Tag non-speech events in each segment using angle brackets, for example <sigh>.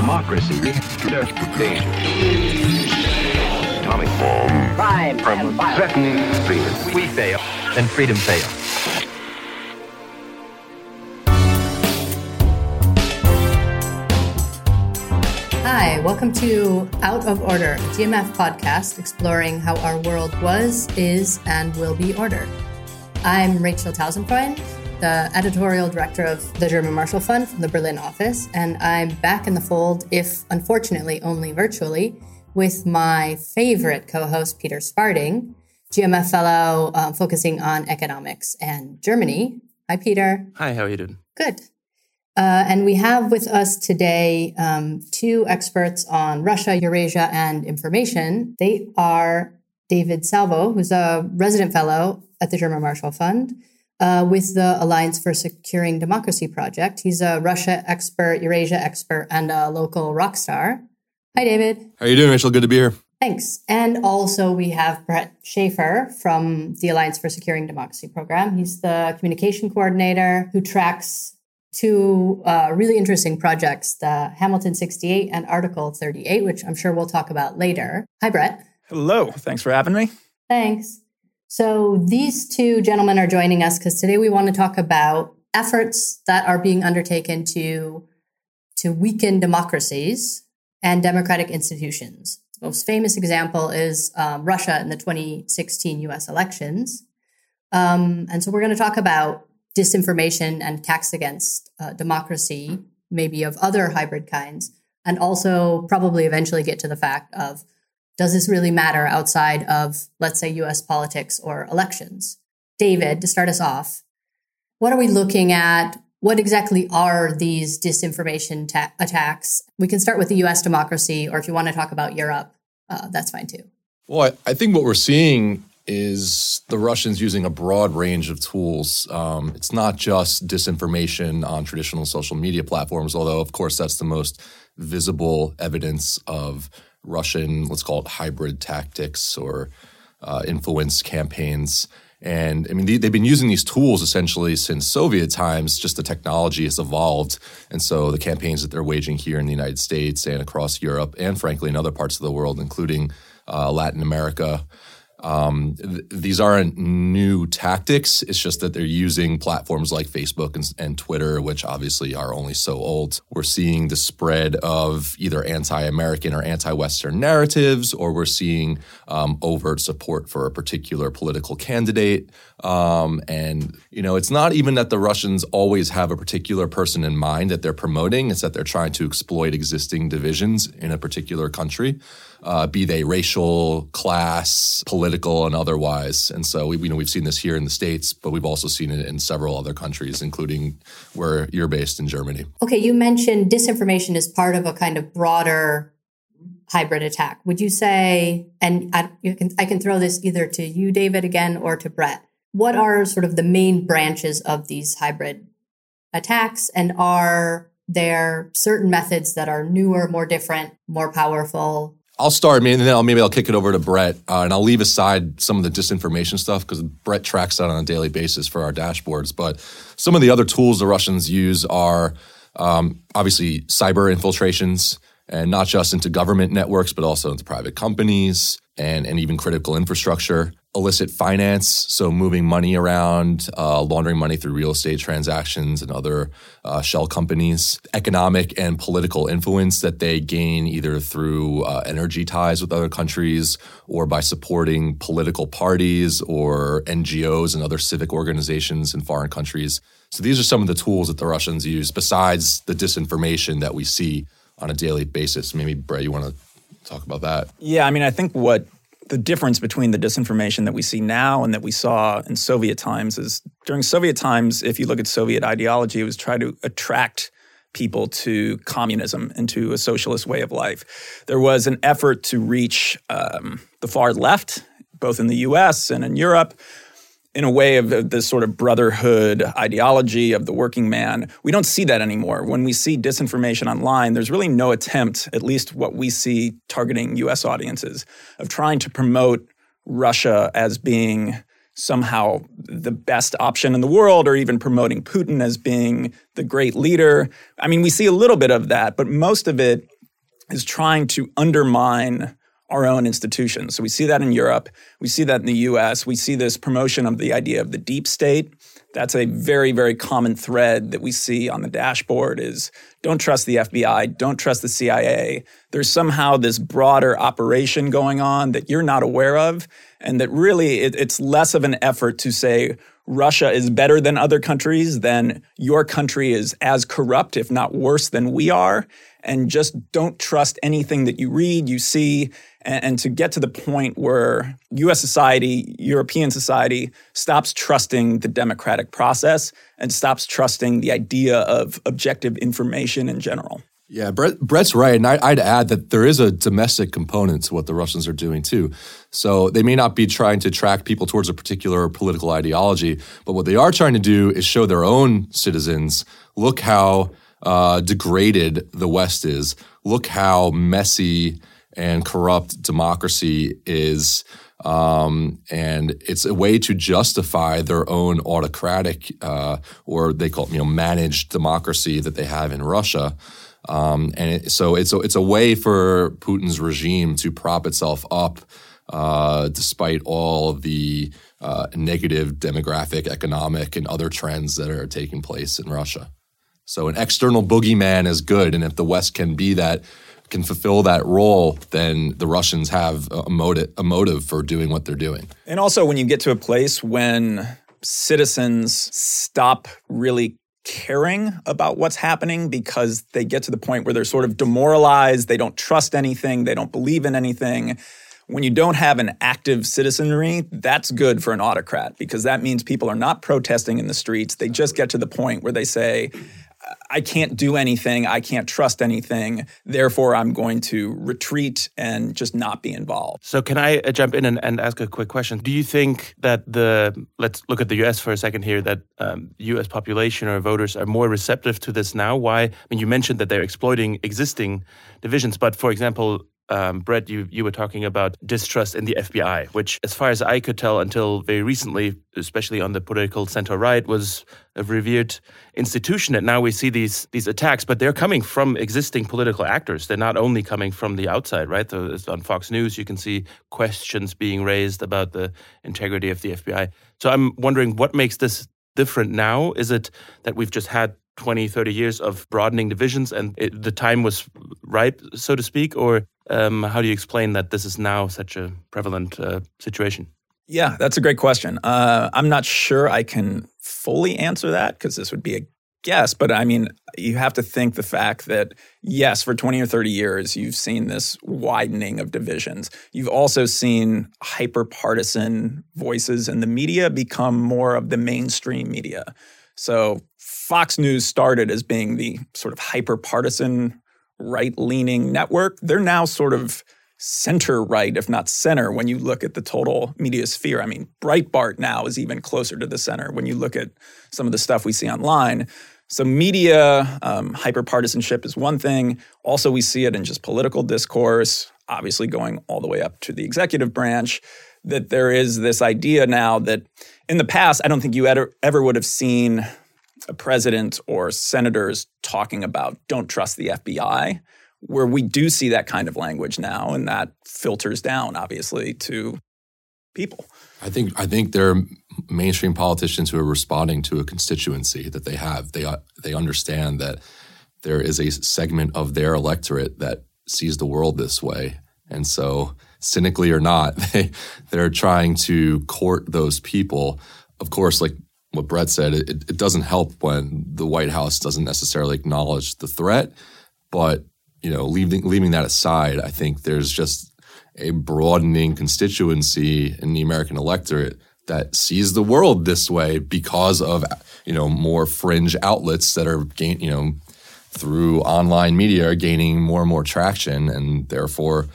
democracy. Atomic bomb. Crime and violence. Threatening freedom. We fail, then freedom fails. Hi, welcome to Out of Order, a GMF podcast exploring how our world was, is, and will be ordered. I'm Rachel Tausendfreund, the editorial director of the German Marshall Fund from the Berlin office, and I'm back in the fold, if unfortunately only virtually, with my favorite co host, Peter Sparding, GMF fellow um, focusing on economics and Germany. Hi, Peter. Hi, how are you doing? Good. Uh, and we have with us today um, two experts on Russia, Eurasia, and information. They are David Salvo, who's a resident fellow at the German Marshall Fund uh, with the Alliance for Securing Democracy project. He's a Russia expert, Eurasia expert, and a local rock star. Hi, David. How are you doing, Rachel? Good to be here. Thanks. And also we have Brett Schaefer from the Alliance for Securing Democracy program. He's the communication coordinator who tracks two uh, really interesting projects, the Hamilton 68 and Article 38, which I'm sure we'll talk about later. Hi, Brett. Hello. Thanks for having me. Thanks. So these two gentlemen are joining us because today we want to talk about efforts that are being undertaken to, to weaken democracies and democratic institutions. The most famous example is um, Russia in the 2016 US elections. Um, and so we're going to talk about disinformation and attacks against uh, democracy, maybe of other hybrid kinds, and also probably eventually get to the fact of does this really matter outside of, let's say, US politics or elections? David, to start us off, what are we looking at? What exactly are these disinformation ta- attacks? We can start with the US democracy, or if you want to talk about Europe, uh, that's fine too. Well, I, I think what we're seeing is the Russians using a broad range of tools. Um, it's not just disinformation on traditional social media platforms, although, of course, that's the most visible evidence of Russian, let's call it hybrid tactics or uh, influence campaigns. And I mean, they, have been using these tools essentially since Soviet times, just the technology has evolved. And so the campaigns that they're waging here in the United States and across Europe, and frankly in other parts of the world, including uh, Latin America, um, th- these aren't new tactics. It's just that they're using platforms like Facebook and, and, Twitter, which obviously are only so old. We're seeing the spread of either anti American or anti Western narratives, or we're seeing um, overt support for a particular political candidate. Um, and, you know, it's not even that the Russians always have a particular person in mind that they're promoting, it's that they're trying to exploit existing divisions in a particular country uh, be they racial, class, political, and otherwise. And so we, you know, we've seen this here in the States, but we've also seen it in several other countries, including where you're based in Germany. Okay, you mentioned disinformation is part of a kind of broader hybrid attack. Would you say, and I, can, I can throw this either to you, David, again, or to Brett. What are sort of the main branches of these hybrid attacks? And are there certain methods that are newer, more different, more powerful, I'll start, and then I'll, maybe I'll kick it over to Brett, uh, and I'll leave aside some of the disinformation stuff because Brett tracks that on a daily basis for our dashboards. But some of the other tools the Russians use are um, obviously cyber infiltrations, and not just into government networks, but also into private companies and, and even critical infrastructure illicit finance, so moving money around, uh, laundering money through real estate transactions and other uh, shell companies, economic and political influence that they gain either through uh, energy ties with other countries or by supporting political parties or NGOs and other civic organizations in foreign countries. So these are some of the tools that the Russians use besides the disinformation that we see on a daily basis. Maybe, Brett, you want to talk about that? Yeah, I mean, I think what the difference between the disinformation that we see now and that we saw in Soviet times is during Soviet times, if you look at Soviet ideology, it was try to attract people to communism and to a socialist way of life. There was an effort to reach um, the far left, both in the US and in Europe, in a way of this sort of brotherhood ideology of the working man. We don't see that anymore. When we see disinformation online, there's really no attempt, at least what we see targeting US audiences, of trying to promote Russia as being somehow the best option in the world or even promoting Putin as being the great leader. I mean, we see a little bit of that, but most of it is trying to undermine our own institutions. So we see that in Europe, we see that in the US, we see this promotion of the idea of the deep state. That's a very, very common thread that we see on the dashboard is don't trust the FBI, don't trust the CIA. There's somehow this broader operation going on that you're not aware of, and that really it, it's less of an effort to say Russia is better than other countries, than your country is as corrupt, if not worse than we are and just don't trust anything that you read, you see, and, and, to get to the point where US society, European society, stops trusting the democratic process and stops trusting the idea of objective information in general. Yeah, Brett, Brett's right. And I, would add that there is a domestic component to what the Russians are doing too. So they may not be trying to track people towards a particular political ideology, but what they are trying to do is show their own citizens look how uh, degraded the West is. Look how messy and corrupt democracy is. Um, and it's a way to justify their own autocratic, uh, or they call it, you know, managed democracy that they have in Russia. Um, and it, so it's a, it's a way for Putin's regime to prop itself up, uh, despite all the uh, negative demographic, economic, and other trends that are taking place in Russia. So an external boogeyman is good, and if the West can be that, can fulfill that role, then the Russians have a motive, a motive for doing what they're doing. And also, when you get to a place when citizens stop really caring about what's happening because they get to the point where they're sort of demoralized, they don't trust anything, they don't believe in anything. When you don't have an active citizenry, that's good for an autocrat because that means people are not protesting in the streets. They just get to the point where they say, I can't do anything. I can't trust anything. Therefore, I'm going to retreat and just not be involved. So, can I uh, jump in and, and ask a quick question? Do you think that the, let's look at the US for a second here, that um, US population or voters are more receptive to this now? Why? I mean, you mentioned that they're exploiting existing divisions, but for example, um, Brett, you, you were talking about distrust in the FBI, which, as far as I could tell until very recently, especially on the political center right, was a revered institution. And now we see these these attacks, but they're coming from existing political actors. They're not only coming from the outside, right? So on Fox News, you can see questions being raised about the integrity of the FBI. So I'm wondering what makes this different now? Is it that we've just had 20, 30 years of broadening divisions and it, the time was ripe, so to speak? Or um, how do you explain that this is now such a prevalent uh, situation? Yeah, that's a great question. Uh, I'm not sure I can fully answer that because this would be a guess, but I mean, you have to think the fact that, yes, for 20 or 30 years, you've seen this widening of divisions. You've also seen hyper partisan voices in the media become more of the mainstream media. So Fox News started as being the sort of hyper partisan right leaning network. They're now sort of center right, if not center, when you look at the total media sphere. I mean, Breitbart now is even closer to the center when you look at some of the stuff we see online. So, media um, hyperpartisanship is one thing. Also, we see it in just political discourse, obviously going all the way up to the executive branch, that there is this idea now that in the past, I don't think you ever, ever would have seen a president or senators talking about don't trust the FBI, where we do see that kind of language now, and that filters down, obviously, to people. I think I think there are mainstream politicians who are responding to a constituency that they have. They they understand that there is a segment of their electorate that sees the world this way, and so cynically or not, <laughs> they they're trying to court those people. Of course, like what Brett said, it, it doesn't help when the White House doesn't necessarily acknowledge the threat. But you know, leaving leaving that aside, I think there's just a broadening constituency in the American electorate that sees the world this way because of you know more fringe outlets that are gain you know through online media are gaining more and more traction, and therefore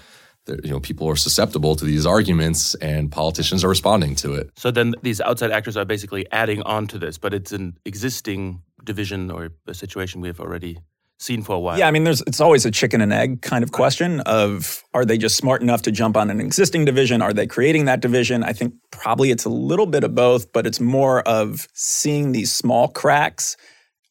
you know people are susceptible to these arguments and politicians are responding to it so then these outside actors are basically adding on to this but it's an existing division or a situation we have already seen for a while. Yeah, I mean, there's it's always a chicken and egg kind of question of are they just smart enough to jump on an existing division? Are they creating that division? I think probably it's a little bit of both, but it's more of seeing these small cracks,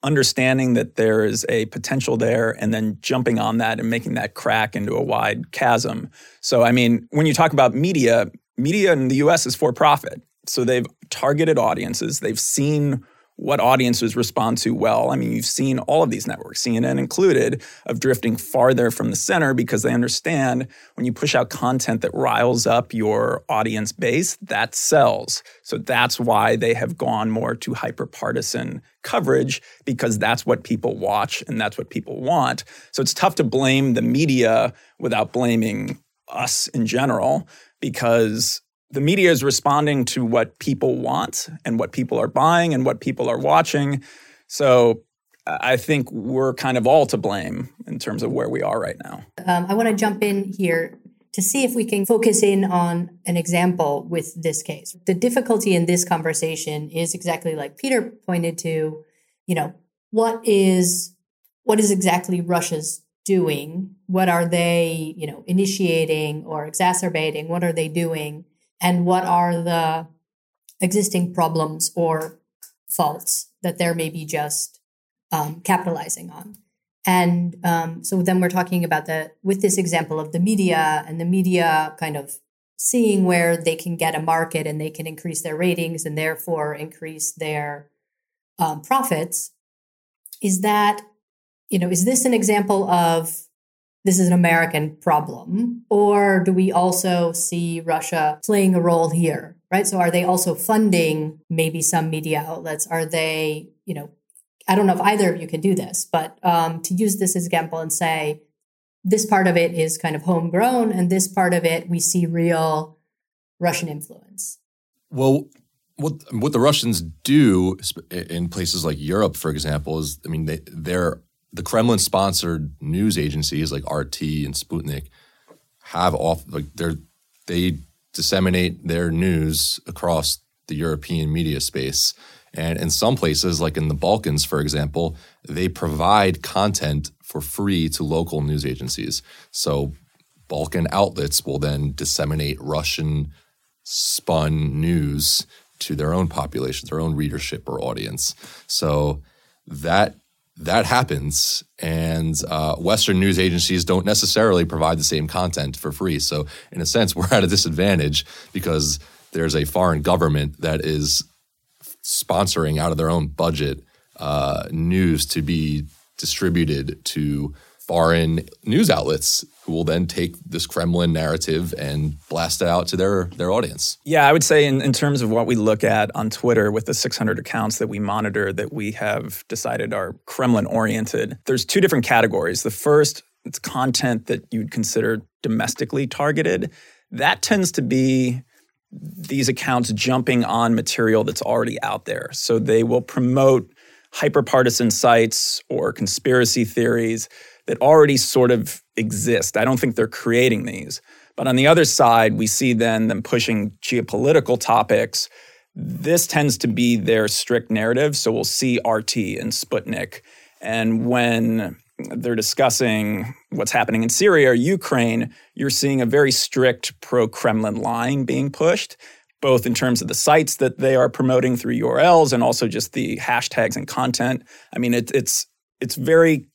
understanding that there is a potential there, and then jumping on that and making that crack into a wide chasm. So, I mean, when you talk about media, media in the US is for profit. So they've targeted audiences, they've seen what audiences respond to well. I mean, you've seen all of these networks, CNN included, of drifting farther from the center because they understand when you push out content that riles up your audience base, that sells. So that's why they have gone more to hyperpartisan coverage because that's what people watch and that's what people want. So it's tough to blame the media without blaming us in general because the media is responding to what people want and what people are buying and what people are watching. So I think we're kind of all to blame in terms of where we are right now. Um, I want to jump in here to see if we can focus in on an example with this case. The difficulty in this conversation is exactly like Peter pointed to, you know, what is what is exactly Russia's doing? What are they, you know, initiating or exacerbating? What are they doing? And what are the existing problems or faults that they're maybe just um, capitalizing on. And um, so then we're talking about the with this example of the media and the media kind of seeing where they can get a market and they can increase their ratings and therefore increase their um, profits. Is that you know is this an example of this is an American problem? Or do we also see Russia playing a role here? Right. So are they also funding maybe some media outlets? Are they, you know, I don't know if either of you can do this, but um, to use this as example and say, this part of it is kind of homegrown, and this part of it we see real Russian influence. Well, what what the Russians do in places like Europe, for example, is I mean they they're the Kremlin sponsored news agencies like RT and Sputnik have off like they they disseminate their news across the European media space. And in some places, like in the Balkans, for example, they provide content for free to local news agencies. So Balkan outlets will then disseminate Russian spun news to their own population, their own readership or audience. So that that happens, and uh, Western news agencies don't necessarily provide the same content for free. So, in a sense, <laughs> we're at a disadvantage because there's a foreign government that is sponsoring out of their own budget uh, news to be distributed to foreign news outlets who will then take this Kremlin narrative and blast it out to their their audience. Yeah, I would say in, in terms of what we look at on Twitter with the 600 accounts that we monitor that we have decided are Kremlin oriented, there's two different categories. The first, it's content that you'd consider domestically targeted. That tends to be these accounts jumping on material that's already out there. So they will promote hyperpartisan sites or conspiracy theories that already sort of exist. I don't think they're creating these. But on the other side, we see then them pushing geopolitical topics. This tends to be their strict narrative. So we'll see RT and Sputnik. And when they're discussing what's happening in Syria or Ukraine, you're seeing a very strict pro Kremlin line being pushed, both in terms of the sites that they are promoting through URLs and also just the hashtags and content. I mean, it, it's it's very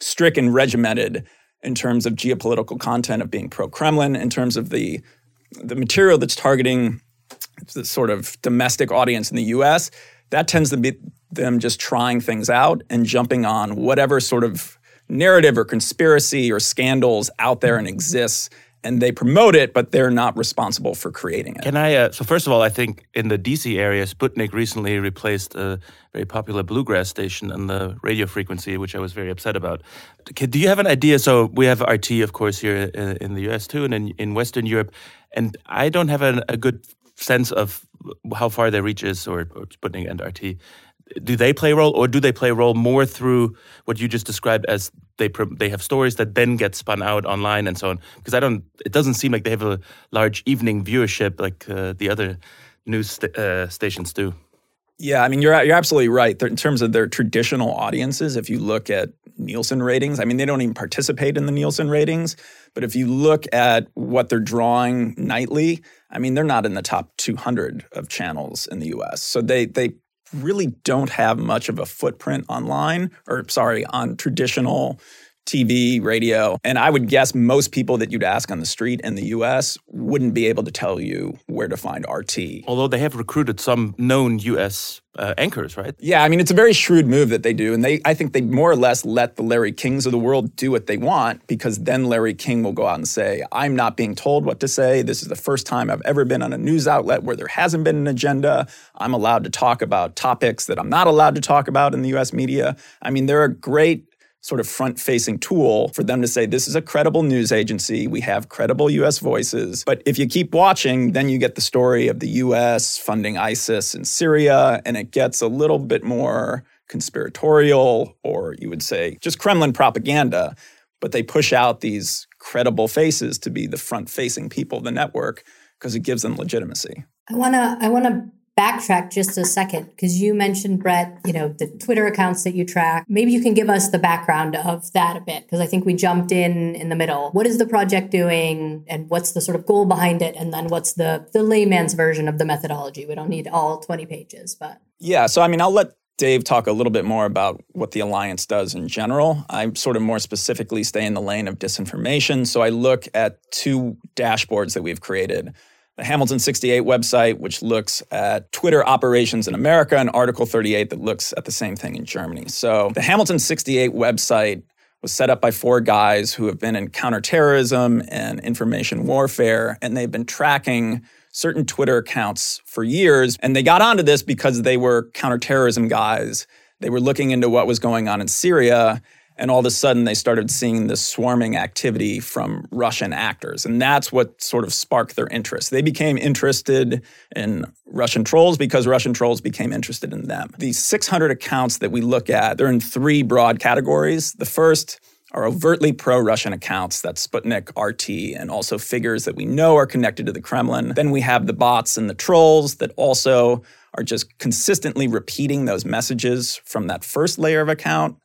strict and regimented in terms of geopolitical content of being pro-Kremlin, in terms of the the material that's targeting the sort of domestic audience in the U.S. That tends to be them just trying things out and jumping on whatever sort of narrative or conspiracy or scandals out there and exists and they promote it, but they're not responsible for creating it. Can I? Uh, so first of all, I think in the DC area, Sputnik recently replaced a very popular bluegrass station on the radio frequency, which I was very upset about. Do you have an idea? So we have RT, of course, here in the US too, and in, in Western Europe, and I don't have an, a good sense of how far their reach is, or, or Sputnik and RT do they play a role or do they play a role more through what you just described as they they have stories that then get spun out online and so on because i don't it doesn't seem like they have a large evening viewership like uh, the other news st- uh, stations do yeah, I mean you're you're absolutely right. In terms of their traditional audiences, if you look at Nielsen ratings. I mean, they don't even participate in the Nielsen ratings. But if you look at what they're drawing nightly, I mean, they're not in the top 200 of channels in the US. So they, they really don't have much of a footprint online, or sorry, on traditional TV, radio. And I would guess most people that you'd ask on the street in the US wouldn't be able to tell you where to find RT. Although they have recruited some known US uh, anchors, right? Yeah, I mean it's a very shrewd move that they do, and they I think they more or less let the Larry Kings of the world do what they want because then Larry King will go out and say, "I'm not being told what to say. This is the first time I've ever been on a news outlet where there hasn't been an agenda. I'm allowed to talk about topics that I'm not allowed to talk about in the U.S. media." I mean, they're a great sort of front facing tool for them to say, this is a credible news agency. We have credible US voices. But if you keep watching, then you get the story of the US funding ISIS in Syria, and it gets a little bit more conspiratorial, or you would say just Kremlin propaganda. But they push out these credible faces to be the front facing people of the network because it gives them legitimacy. I wanna I wanna backtrack just a second because you mentioned Brett, you know, the Twitter accounts that you track. Maybe you can give us the background of that a bit because I think we jumped in in the middle. What is the project doing and what's the sort of goal behind it and then what's the the layman's version of the methodology? We don't need all 20 pages, but Yeah, so I mean, I'll let Dave talk a little bit more about what the Alliance does in general. I sort of more specifically stay in the lane of disinformation. So I look at two dashboards that we've created the Hamilton 68 website, which looks at Twitter operations in America, and Article 38 that looks at the same thing in Germany. So the Hamilton 68 website was set up by four guys who have been in counterterrorism and information warfare, and they've been tracking certain Twitter accounts for years. And they got onto this because they were counterterrorism guys. They were looking into what was going on in Syria and all of a sudden, they started seeing this swarming activity from Russian actors. And that's what sort of sparked their interest. They became interested in Russian trolls because Russian trolls became interested in them. These 600 accounts that we look at, they're in three broad categories. The first are overtly pro Russian accounts, that's Sputnik, RT, and also figures that we know are connected to the Kremlin. Then we have the bots and the trolls that also are just consistently repeating those messages from that first layer of account.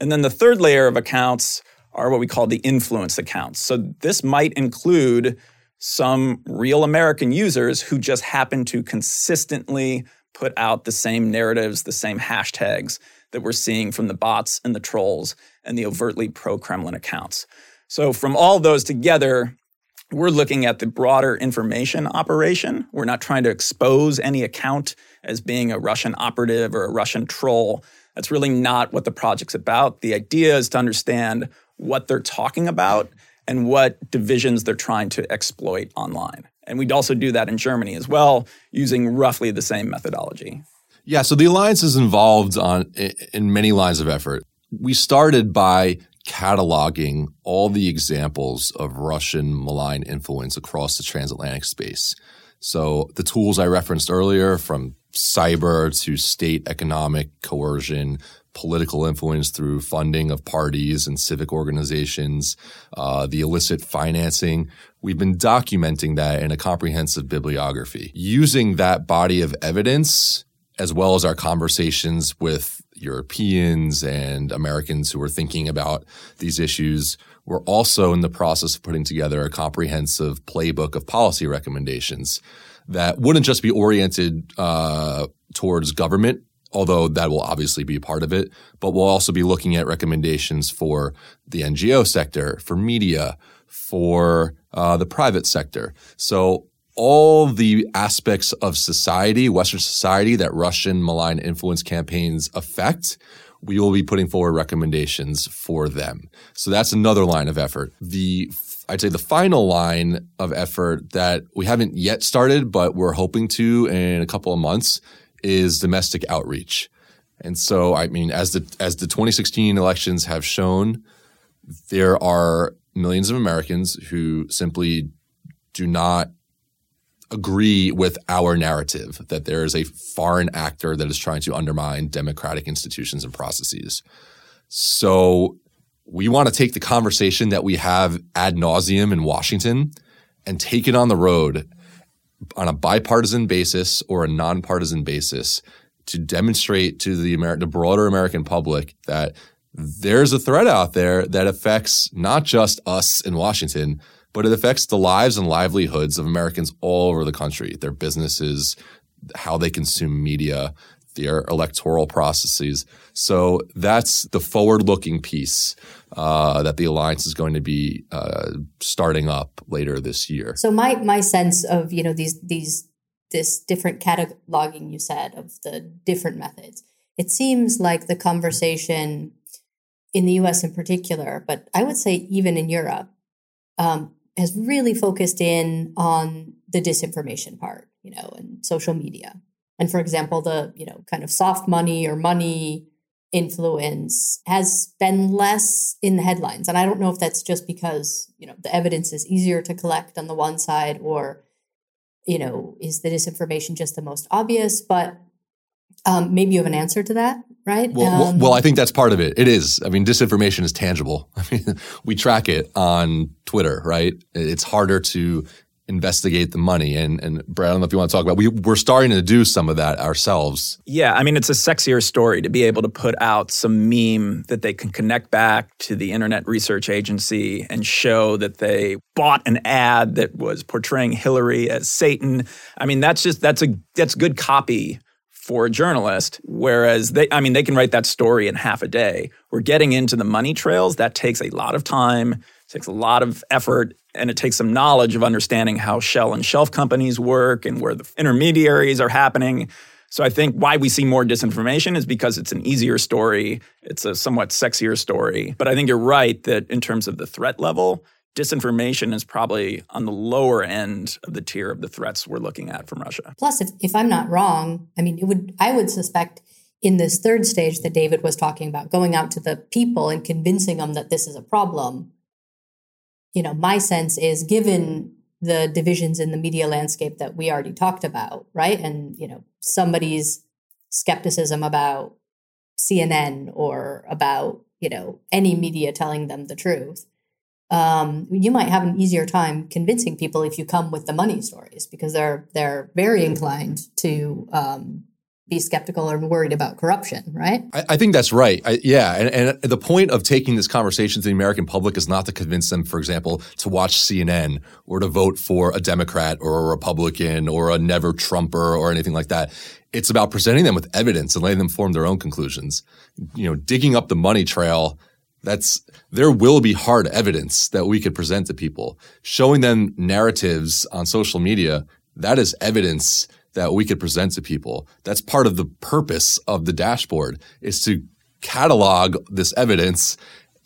And then the third layer of accounts are what we call the influence accounts. So this might include some real American users who just happen to consistently put out the same narratives, the same hashtags that we're seeing from the bots and the trolls and the overtly pro Kremlin accounts. So, from all those together, we're looking at the broader information operation. We're not trying to expose any account as being a Russian operative or a Russian troll. That's really not what the project's about. The idea is to understand what they're talking about and what divisions they're trying to exploit online. And we'd also do that in Germany as well, using roughly the same methodology. Yeah, so the alliance is involved on in many lines of effort. We started by cataloging all the examples of Russian malign influence across the transatlantic space. So the tools I referenced earlier, from cyber to state economic coercion, political influence through funding of parties and civic organizations, uh, the illicit financing. We've been documenting that in a comprehensive bibliography. Using that body of evidence, as well as our conversations with Europeans and Americans who are thinking about these issues, we're also in the process of putting together a comprehensive playbook of policy recommendations that wouldn't just be oriented uh, towards government, although that will obviously be part of it, but we'll also be looking at recommendations for the NGO sector, for media, for uh, the private sector. So all the aspects of society, Western society, that Russian malign influence campaigns affect, we will be putting forward recommendations for them. So that's another line of effort. The I'd say the final line of effort that we haven't yet started, but we're hoping to in a couple of months is domestic outreach. And so, I mean, as the as the 2016 elections have shown, there are millions of Americans who simply do not agree with our narrative that there is a foreign actor that is trying to undermine democratic institutions and processes. So we want to take the conversation that we have ad nauseum in Washington and take it on the road on a bipartisan basis or a nonpartisan basis to demonstrate to the, Amer- the broader American public that there's a threat out there that affects not just us in Washington, but it affects the lives and livelihoods of Americans all over the country, their businesses, how they consume media, their electoral processes. So that's the forward looking piece uh, that the alliance is going to be uh, starting up later this year. So my my sense of you know these these this different cataloging you said of the different methods, it seems like the conversation in the U.S. in particular, but I would say even in Europe, um, has really focused in on the disinformation part, you know, and social media. And for example, the, you know, kind of soft money or money influence has been less in the headlines. And I don't know if that's just because, you know, the evidence is easier to collect on the one side or, you know, is the disinformation just the most obvious? But um, maybe you have an answer to that, right? Well, um, well, I think that's part of it. It is. I mean, disinformation is tangible. <laughs> I mean, we track it on Twitter, right? It's harder to investigate the money. And, and Brad, I don't know if you want to talk about. We we're starting to do some of that ourselves. Yeah, I mean, it's a sexier story to be able to put out some meme that they can connect back to the Internet Research Agency and show that they bought an ad that was portraying Hillary as Satan. I mean, that's just that's a that's good copy for a journalist. Whereas they, I mean, they can write that story in half a day. We're getting into the money trails. That takes a lot of time, takes a lot of effort, and it takes some knowledge of understanding how shell and shelf companies work and where the intermediaries are happening. So I think why we see more disinformation is because it's an easier story. It's a somewhat sexier story. But I think you're right that in terms of the threat level, disinformation is probably on the lower end of the tier of the threats we're looking at from Russia. Plus, if, if I'm not wrong, I mean, it would I would suspect in this third stage that David was talking about, going out to the people and convincing them that this is a problem. You know, my sense is given the divisions in the media landscape that we already talked about, right? And, you know, somebody's skepticism about CNN or about, you know, any media telling them the truth um, you might have an easier time convincing people if you come with the money stories because they're they're very inclined to um, be skeptical or worried about corruption, right? I, I think that's right. I, yeah, and, and the point of taking this conversation to the American public is not to convince them, for example, to watch CNN or to vote for a Democrat or a Republican or a never Trumper or anything like that. It's about presenting them with evidence and letting them form their own conclusions. You know, digging up the money trail that's there will be hard evidence that we could present to people. Showing them narratives on social media, that is evidence that we could present to people. That's part of the purpose of the dashboard is to catalog this evidence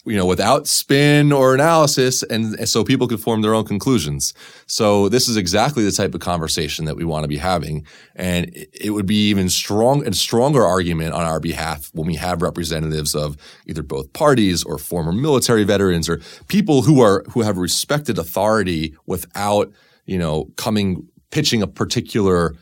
you know, without spin or analysis, and, and, so people could form their own conclusions. So this is exactly the type of conversation that we want to be having, and it would be even strong and stronger argument on our behalf when we have representatives of either both parties or former military veterans or people who are who have respected authority without, you know, coming pitching a particular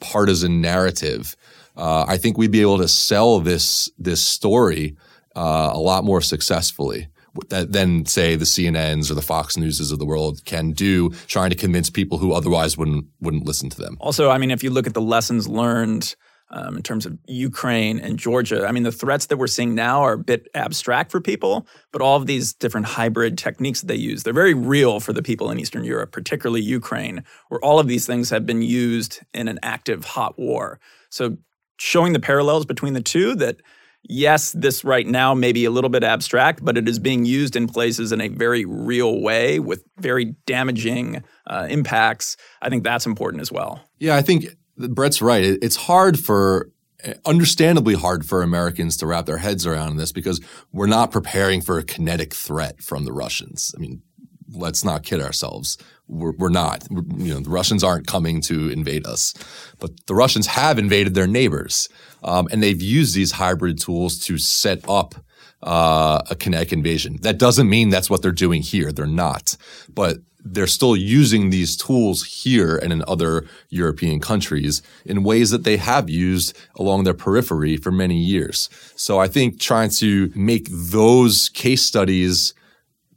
partisan narrative. Uh, I think we'd be able to sell this this story uh, a lot more successfully than say the CNNs or the Fox Newses of the world can do, trying to convince people who otherwise wouldn't wouldn't listen to them. Also, I mean, if you look at the lessons learned. Um, in terms of Ukraine and Georgia. I mean, the threats that we're seeing now are a bit abstract for people, but all of these different hybrid techniques that they use, they're very real for the people in Eastern Europe, particularly Ukraine, where all of these things have been used in an active hot war. So showing the parallels between the two that yes, this right now may be a little bit abstract, but it is being used in places in a very real way with very damaging uh, impacts. I think that's important as well. Yeah, I think Brett's right. It's hard for understandably hard for Americans to wrap their heads around this because we're not preparing for a kinetic threat from the Russians. I mean, let's not kid ourselves. We're, we're not. We're, you know, the Russians aren't coming to invade us, but the Russians have invaded their neighbors, um, and they've used these hybrid tools to set up uh, a kinetic invasion. That doesn't mean that's what they're doing here. They're not, but they're still using these tools here and in other European countries in ways that they have used along their periphery for many years. So I think trying to make those case studies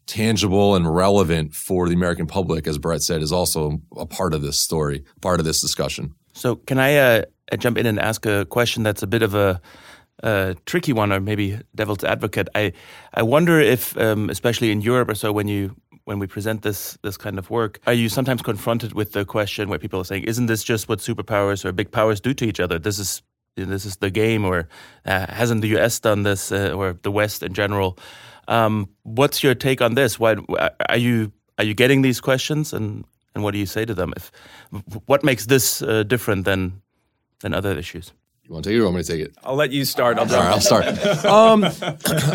tangible and relevant for the American public, as Brett said, is also a part of this story, part of this discussion. So, can I uh, jump in and ask a question that's a bit of a uh, tricky one, or maybe devil's advocate. I I wonder if, um, especially in Europe or so, when you when we present this this kind of work, are you sometimes confronted with the question where people are saying, "Isn't this just what superpowers or big powers do to each other? This is this is the game, or uh, hasn't the U.S. done this, uh, or the West in general?" Um, what's your take on this? Why are you are you getting these questions, and and what do you say to them? If what makes this uh, different than than other issues? You want to take it or want me to take it? I'll let you start. I'll, right, I'll start. Um, <clears throat>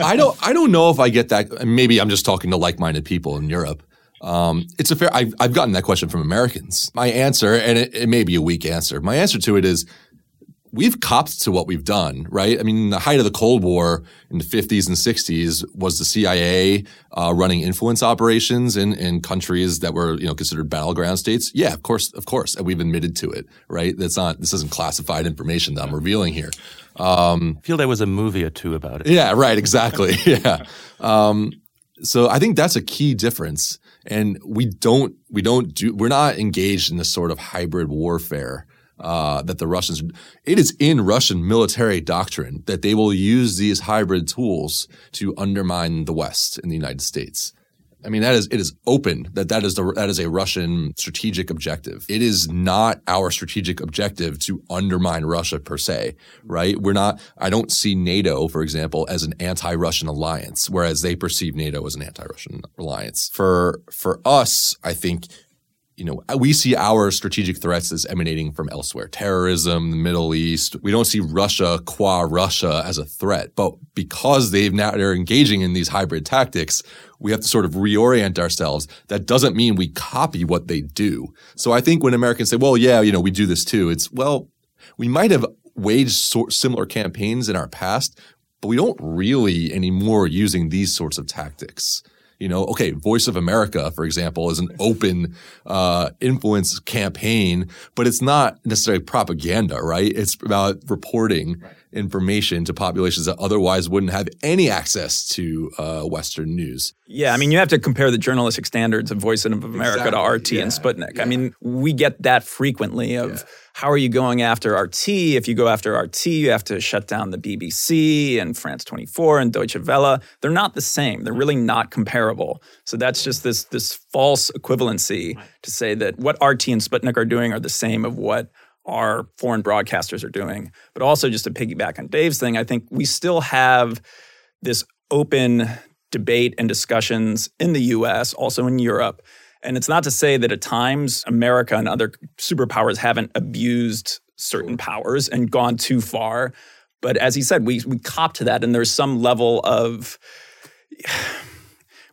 I don't. I don't know if I get that. Maybe I'm just talking to like-minded people in Europe. Um, it's a fair. I've, I've gotten that question from Americans. My answer, and it, it may be a weak answer. My answer to it is we've copped to what we've done, right? I mean, the height of the Cold War in the 50s and 60s was the CIA uh, running influence operations in, in countries that were, you know, considered battleground states. Yeah, of course, of course. And we've admitted to it, right? That's not, this isn't classified information that I'm revealing here. Um, I feel there was a movie or two about it. Yeah, right, exactly. <laughs> yeah. Um, so I think that's a key difference. And we don't, we don't do, we're not engaged in this sort of hybrid warfare uh, that the Russians, it is in Russian military doctrine that they will use these hybrid tools to undermine the West in the United States. I mean, that is, it is open that that is the, that is a Russian strategic objective. It is not our strategic objective to undermine Russia per se, right? We're not, I don't see NATO, for example, as an anti-Russian alliance, whereas they perceive NATO as an anti-Russian alliance. For, for us, I think you know, we see our strategic threats as emanating from elsewhere. Terrorism, the Middle East. We don't see Russia qua Russia as a threat. But because they've now they're engaging in these hybrid tactics, we have to sort of reorient ourselves. That doesn't mean we copy what they do. So I think when Americans say, well, yeah, you know, we do this too, it's, well, we might have waged similar campaigns in our past, but we don't really anymore using these sorts of tactics. You know, okay, Voice of America, for example, is an open uh, influence campaign, but it's not necessarily propaganda, right? It's about reporting right. Information to populations that otherwise wouldn't have any access to uh, Western news. Yeah, I mean, you have to compare the journalistic standards of Voice of America exactly. to RT yeah. and Sputnik. Yeah. I mean, we get that frequently of. Yeah how are you going after RT? If you go after RT, you have to shut down the BBC and France 24 and Deutsche Welle. They're not the same. They're really not comparable. So that's just this this false equivalency to say that what RT and Sputnik are doing are the same of what our foreign broadcasters are doing. But also just to piggyback on Dave's thing, I think we still have this open debate and discussions in the US, also in Europe, and it's not to say that at times America and other superpowers haven't abused certain powers and gone too far. But as he said, we, we cop to that, and there's some level of. <sighs>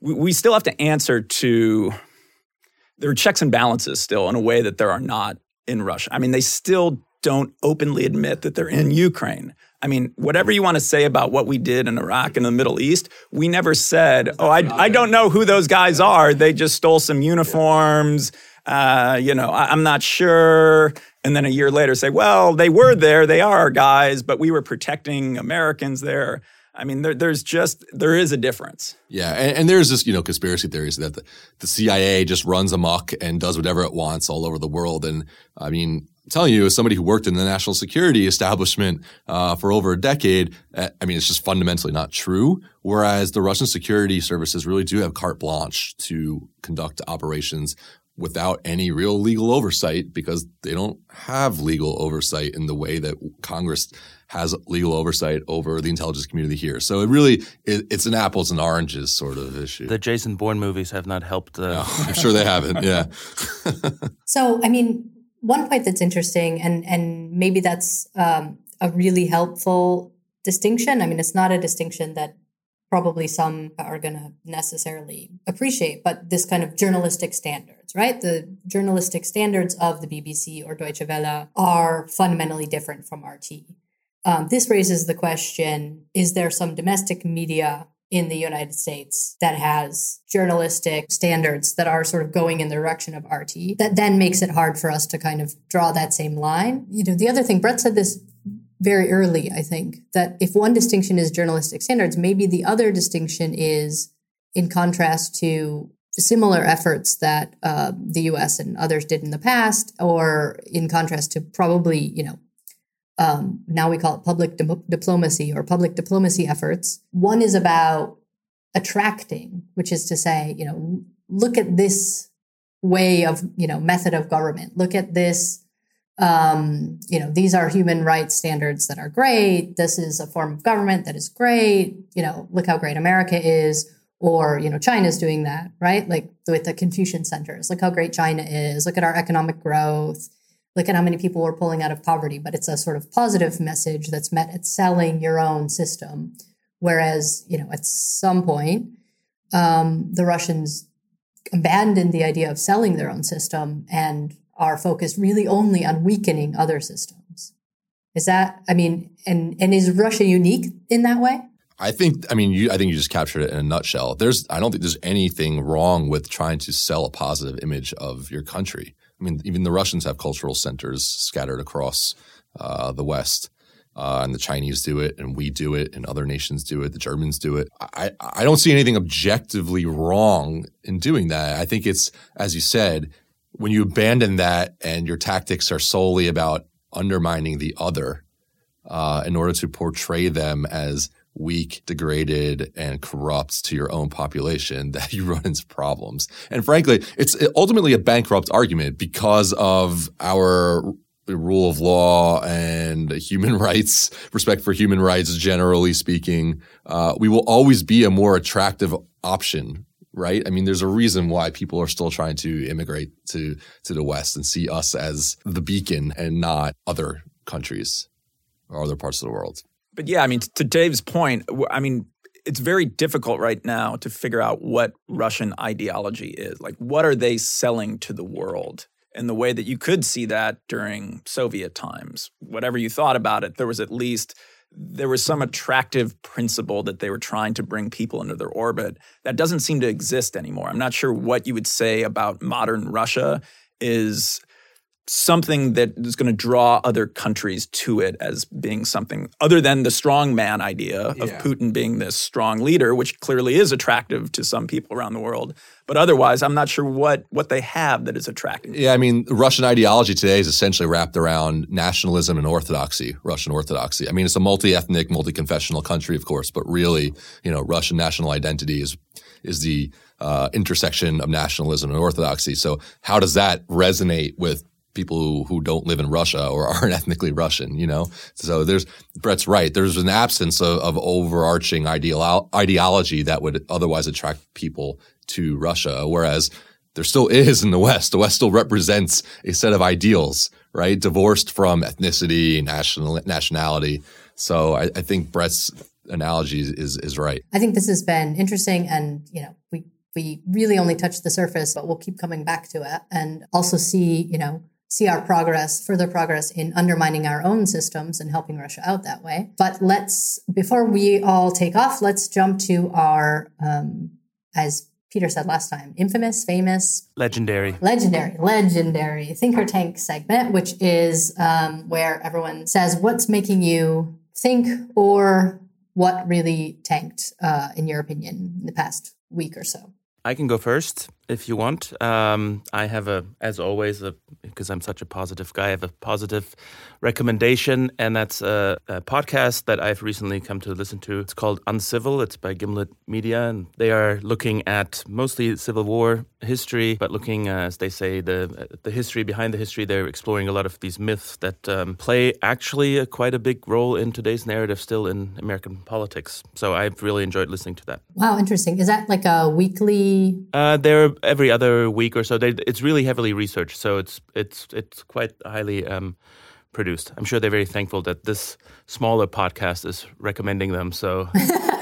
We, we still have to answer to. There are checks and balances still in a way that there are not in Russia. I mean, they still don't openly admit that they're in Ukraine. I mean, whatever you want to say about what we did in Iraq and the Middle East, we never said, oh, I, I don't know who those guys are. They just stole some uniforms. Uh, you know, I, I'm not sure. And then a year later say, well, they were there. They are our guys, but we were protecting Americans there. I mean, there, there's just there is a difference. Yeah, and, and, there's this you know conspiracy theories that the, the CIA just runs amok and does whatever it wants all over the world. And I mean, telling you, as somebody who worked in the national security establishment uh, for over a decade, uh, I mean, it's just fundamentally not true. Whereas the Russian security services really do have carte blanche to conduct operations without any real legal oversight because they don't have legal oversight in the way that Congress has legal oversight over the intelligence community here. So it really it, it's an apples and oranges sort of issue. The Jason Bourne movies have not helped. Uh... No, I'm sure they haven't. Yeah. <laughs> so I mean, one point that's interesting, and and maybe that's um, a really helpful distinction. I mean, it's not a distinction that probably some are going to necessarily appreciate, but this kind of journalistic standards, right? The journalistic standards of the BBC or Deutsche Welle are fundamentally different from RT. Um, this raises the question is there some domestic media in the United States that has journalistic standards that are sort of going in the direction of RT, that then makes it hard for us to kind of draw that same line. You know, the other thing, Brett said this very early, I think, that if one distinction is journalistic standards, maybe the other distinction is in contrast to similar efforts that uh, the US and others did in the past, or in contrast to probably, you know, um, now we call it public di- diplomacy or public diplomacy efforts. One is about attracting, which is to say, you know, look at this way of, you know, method of government. Look at this, um, you know, these are human rights standards that are great. This is a form of government that is great. You know, look how great America is. Or, you know, China's doing that, right? Like with the Confucian centers. Look how great China is. Look at our economic growth. Look at how many people we're pulling out of poverty. But it's a sort of positive message that's met at selling your own system. Whereas, you know, at some point, um, the Russians abandoned the idea of selling their own system and are focused really only on weakening other systems. Is that, I mean, and, and is Russia unique in that way? I think, I mean, you, I think you just captured it in a nutshell. There's, I don't think there's anything wrong with trying to sell a positive image of your country. I mean, even the Russians have cultural centers scattered across uh, the West. Uh, and the Chinese do it, and we do it, and other nations do it. The Germans do it. I, I don't see anything objectively wrong in doing that. I think it's, as you said, when you abandon that and your tactics are solely about undermining the other uh, in order to portray them as weak, degraded, and corrupt to your own population, <laughs> that you run into problems. And frankly, it's ultimately a bankrupt argument because of our rule of law and <laughs> human rights, respect for human rights, generally speaking. Uh, we will always be a more attractive option right? I mean, there's a reason why people are still trying to immigrate to to the West and see us as the beacon and not other countries or other parts of the world. But yeah, I mean, to Dave's point, I mean, it's very difficult right now to figure out what Russian ideology is. Like, what are they selling to the world? In the way that you could see that during Soviet times. Whatever you thought about it, there was at least there was some attractive principle that they were trying to bring people into their orbit that doesn't seem to exist anymore. I'm not sure what you would say about modern Russia is something that is going to draw other countries to it as being something other than the strong man idea of yeah. Putin being this strong leader, which clearly is attractive to some people around the world. But otherwise, I'm not sure what what they have that is attractive. Yeah, I mean, Russian ideology today is essentially wrapped around nationalism and orthodoxy, Russian orthodoxy. I mean, it's a multi-ethnic, multi-confessional country, of course, but really, you know, Russian national identity is is the uh, intersection of nationalism and orthodoxy. So, how does that resonate with people who, who don't live in Russia or <laughs> aren't ethnically Russian, you know? So there's, Brett's right. There's an absence of, of overarching ideolo- ideology that would otherwise attract people to Russia. Whereas there still is in the West. The West still represents a set of ideals, right? Divorced from ethnicity, national, nationality. So I, I think Brett's analogy is, is right. I think this has been interesting and, you know, we, we really only touched the surface, but we'll keep coming back to it and also see, you know, see our progress, further progress in undermining our own systems and helping Russia out that way. But let's, before we all take off, let's jump to our, um, as Peter said last time, infamous, famous, legendary, legendary, legendary Thinker Tank segment, which is um, where everyone says what's making you think or what really tanked, uh, in your opinion, in the past week or so. I can go first if you want. Um, I have a, as always, because I'm such a positive guy, I have a positive recommendation, and that's a, a, podcast that I've recently come to listen to. It's called Uncivil. It's by Gimlet Media, and they are looking at mostly Civil War history, but looking, uh, as they say, the the history behind the history. They're exploring a lot of these myths that um, play actually a, quite a big role in today's narrative, still in American politics. So I've really enjoyed listening to that. Wow, interesting. Is that like a weekly? Uh, they're every other week or so. They, it's really heavily researched, so it's it's it's quite highly. Um, produced. I'm sure they're very thankful that this smaller podcast is recommending them. So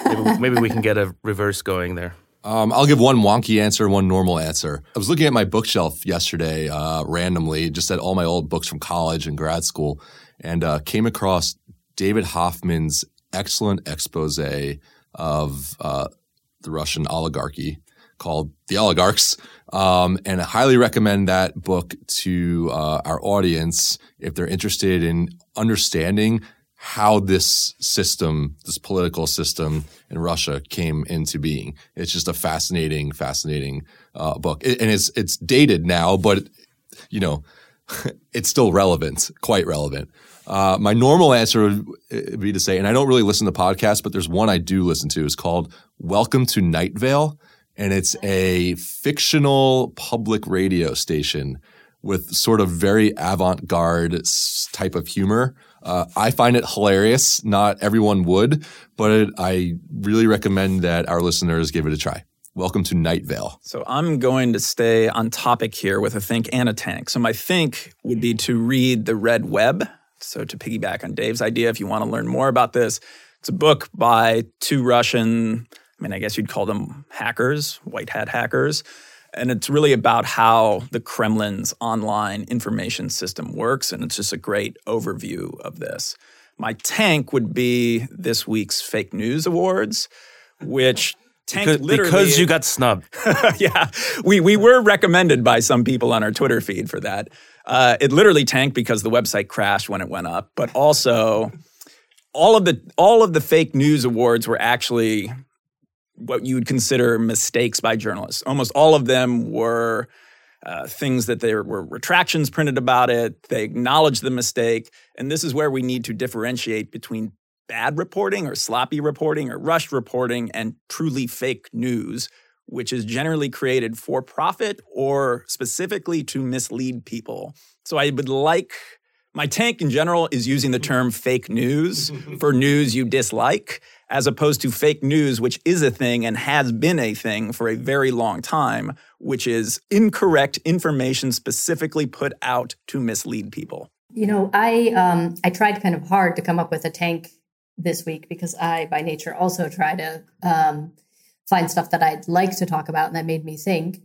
maybe, maybe, we can get a reverse going there. Um, I'll give one wonky answer one normal answer. I was looking at my bookshelf yesterday uh, randomly, just at all my old books from college and grad school, and uh, came across David Hoffman's excellent expose of uh, the Russian oligarchy called The Oligarchs. Um, and I highly recommend that book to uh, our audience if they're interested in understanding how this system, this political system in Russia came into being. It's just a fascinating, fascinating uh, book. and it's it's dated now, but you know, <laughs> it's still relevant, quite relevant. Uh, my normal answer would uh, be to say, and I don't really listen to podcasts, but there's one I do listen to. It's called Welcome to Night Vale, and it's a fictional public radio station with sort of very avant-garde type of humor. Uh, I find it hilarious. Not everyone would, but it, I really recommend that our listeners give it a try. Welcome to Night Vale. So I'm going to stay on topic here with a think and a tank. So my think would be to read The Red Web. So to piggyback on Dave's idea, if you want to learn more about this, it's a book by two Russian, I mean, I guess you'd call them hackers, white hat hackers. And it's really about how the Kremlin's online information system works. And it's just a great overview of this. My tank would be this week's fake news awards, which tank Because, literally because you got snubbed. <laughs> yeah, we we were recommended by some people on our Twitter feed for that. Uh, it literally tanked because the website crashed when it went up, but also all of the all of the fake news awards were actually what you would consider mistakes by journalists. Almost all of them were uh, things that there were retractions printed about it. They acknowledged the mistake, and this is where we need to differentiate between bad reporting or sloppy reporting or rushed reporting and truly fake news, which is generally created for profit or specifically to mislead people. So I would like my tank in general is using the term fake news for news you dislike, as opposed to fake news, which is a thing and has been a thing for a very long time, which is incorrect information specifically put out to mislead people. You know, I um, I tried kind of hard to come up with a tank this week because I, by nature, also try to um, find stuff that I'd like to talk about, and that made me think.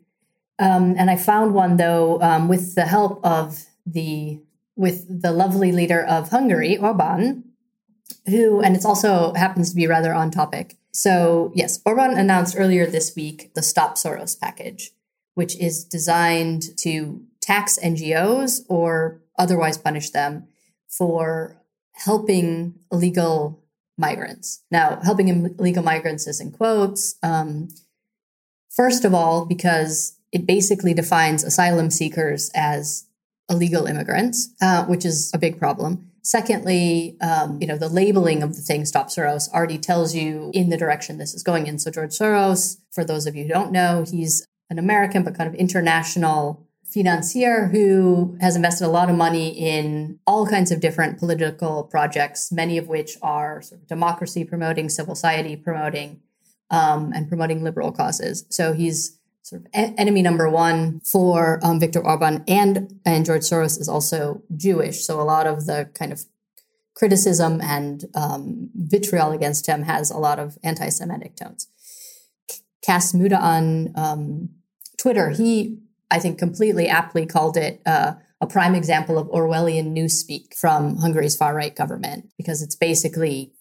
Um, and I found one though um, with the help of the with the lovely leader of Hungary, Orban, who, and it's also happens to be rather on topic. So yes, Orban announced earlier this week the Stop Soros package, which is designed to tax NGOs or otherwise punish them for helping illegal migrants. Now, helping illegal migrants is in quotes. Um, first of all, because it basically defines asylum seekers as illegal immigrants, uh, which is a big problem. Secondly, um, you know, the labeling of the thing Stop Soros already tells you in the direction this is going in. So George Soros, for those of you who don't know, he's an American but kind of international financier who has invested a lot of money in all kinds of different political projects, many of which are sort of democracy promoting, civil society promoting, um, and promoting liberal causes. So he's sort of enemy number one for um, Viktor Orban, and and George Soros is also Jewish. So a lot of the kind of criticism and um, vitriol against him has a lot of anti-Semitic tones. Cas Mudde on um, Twitter, he I think completely aptly called it uh, a prime example of Orwellian newspeak from Hungary's far right government because it's basically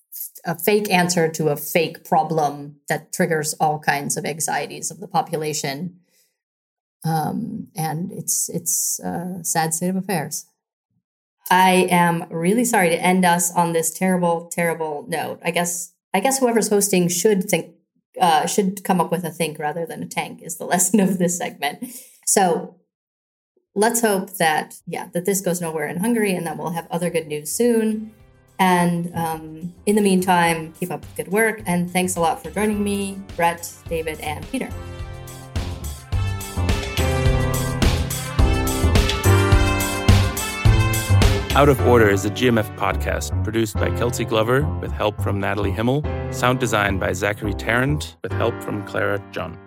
a fake answer to a fake problem that triggers all kinds of anxieties of the population. Um, and it's it's a sad state of affairs. I am really sorry to end us on this terrible, terrible note. I guess I guess whoever's hosting should think uh, should come up with a think rather than a tank is the <laughs> lesson of this segment. So let's hope that yeah that this goes nowhere in Hungary and that we'll have other good news soon. And um, in the meantime, keep up good work. And thanks a lot for joining me, Brett, David, and Peter. Out of Order is a GMF podcast produced by Kelsey Glover with help from Natalie Himmel, sound designed by Zachary Tarrant with help from Clara John.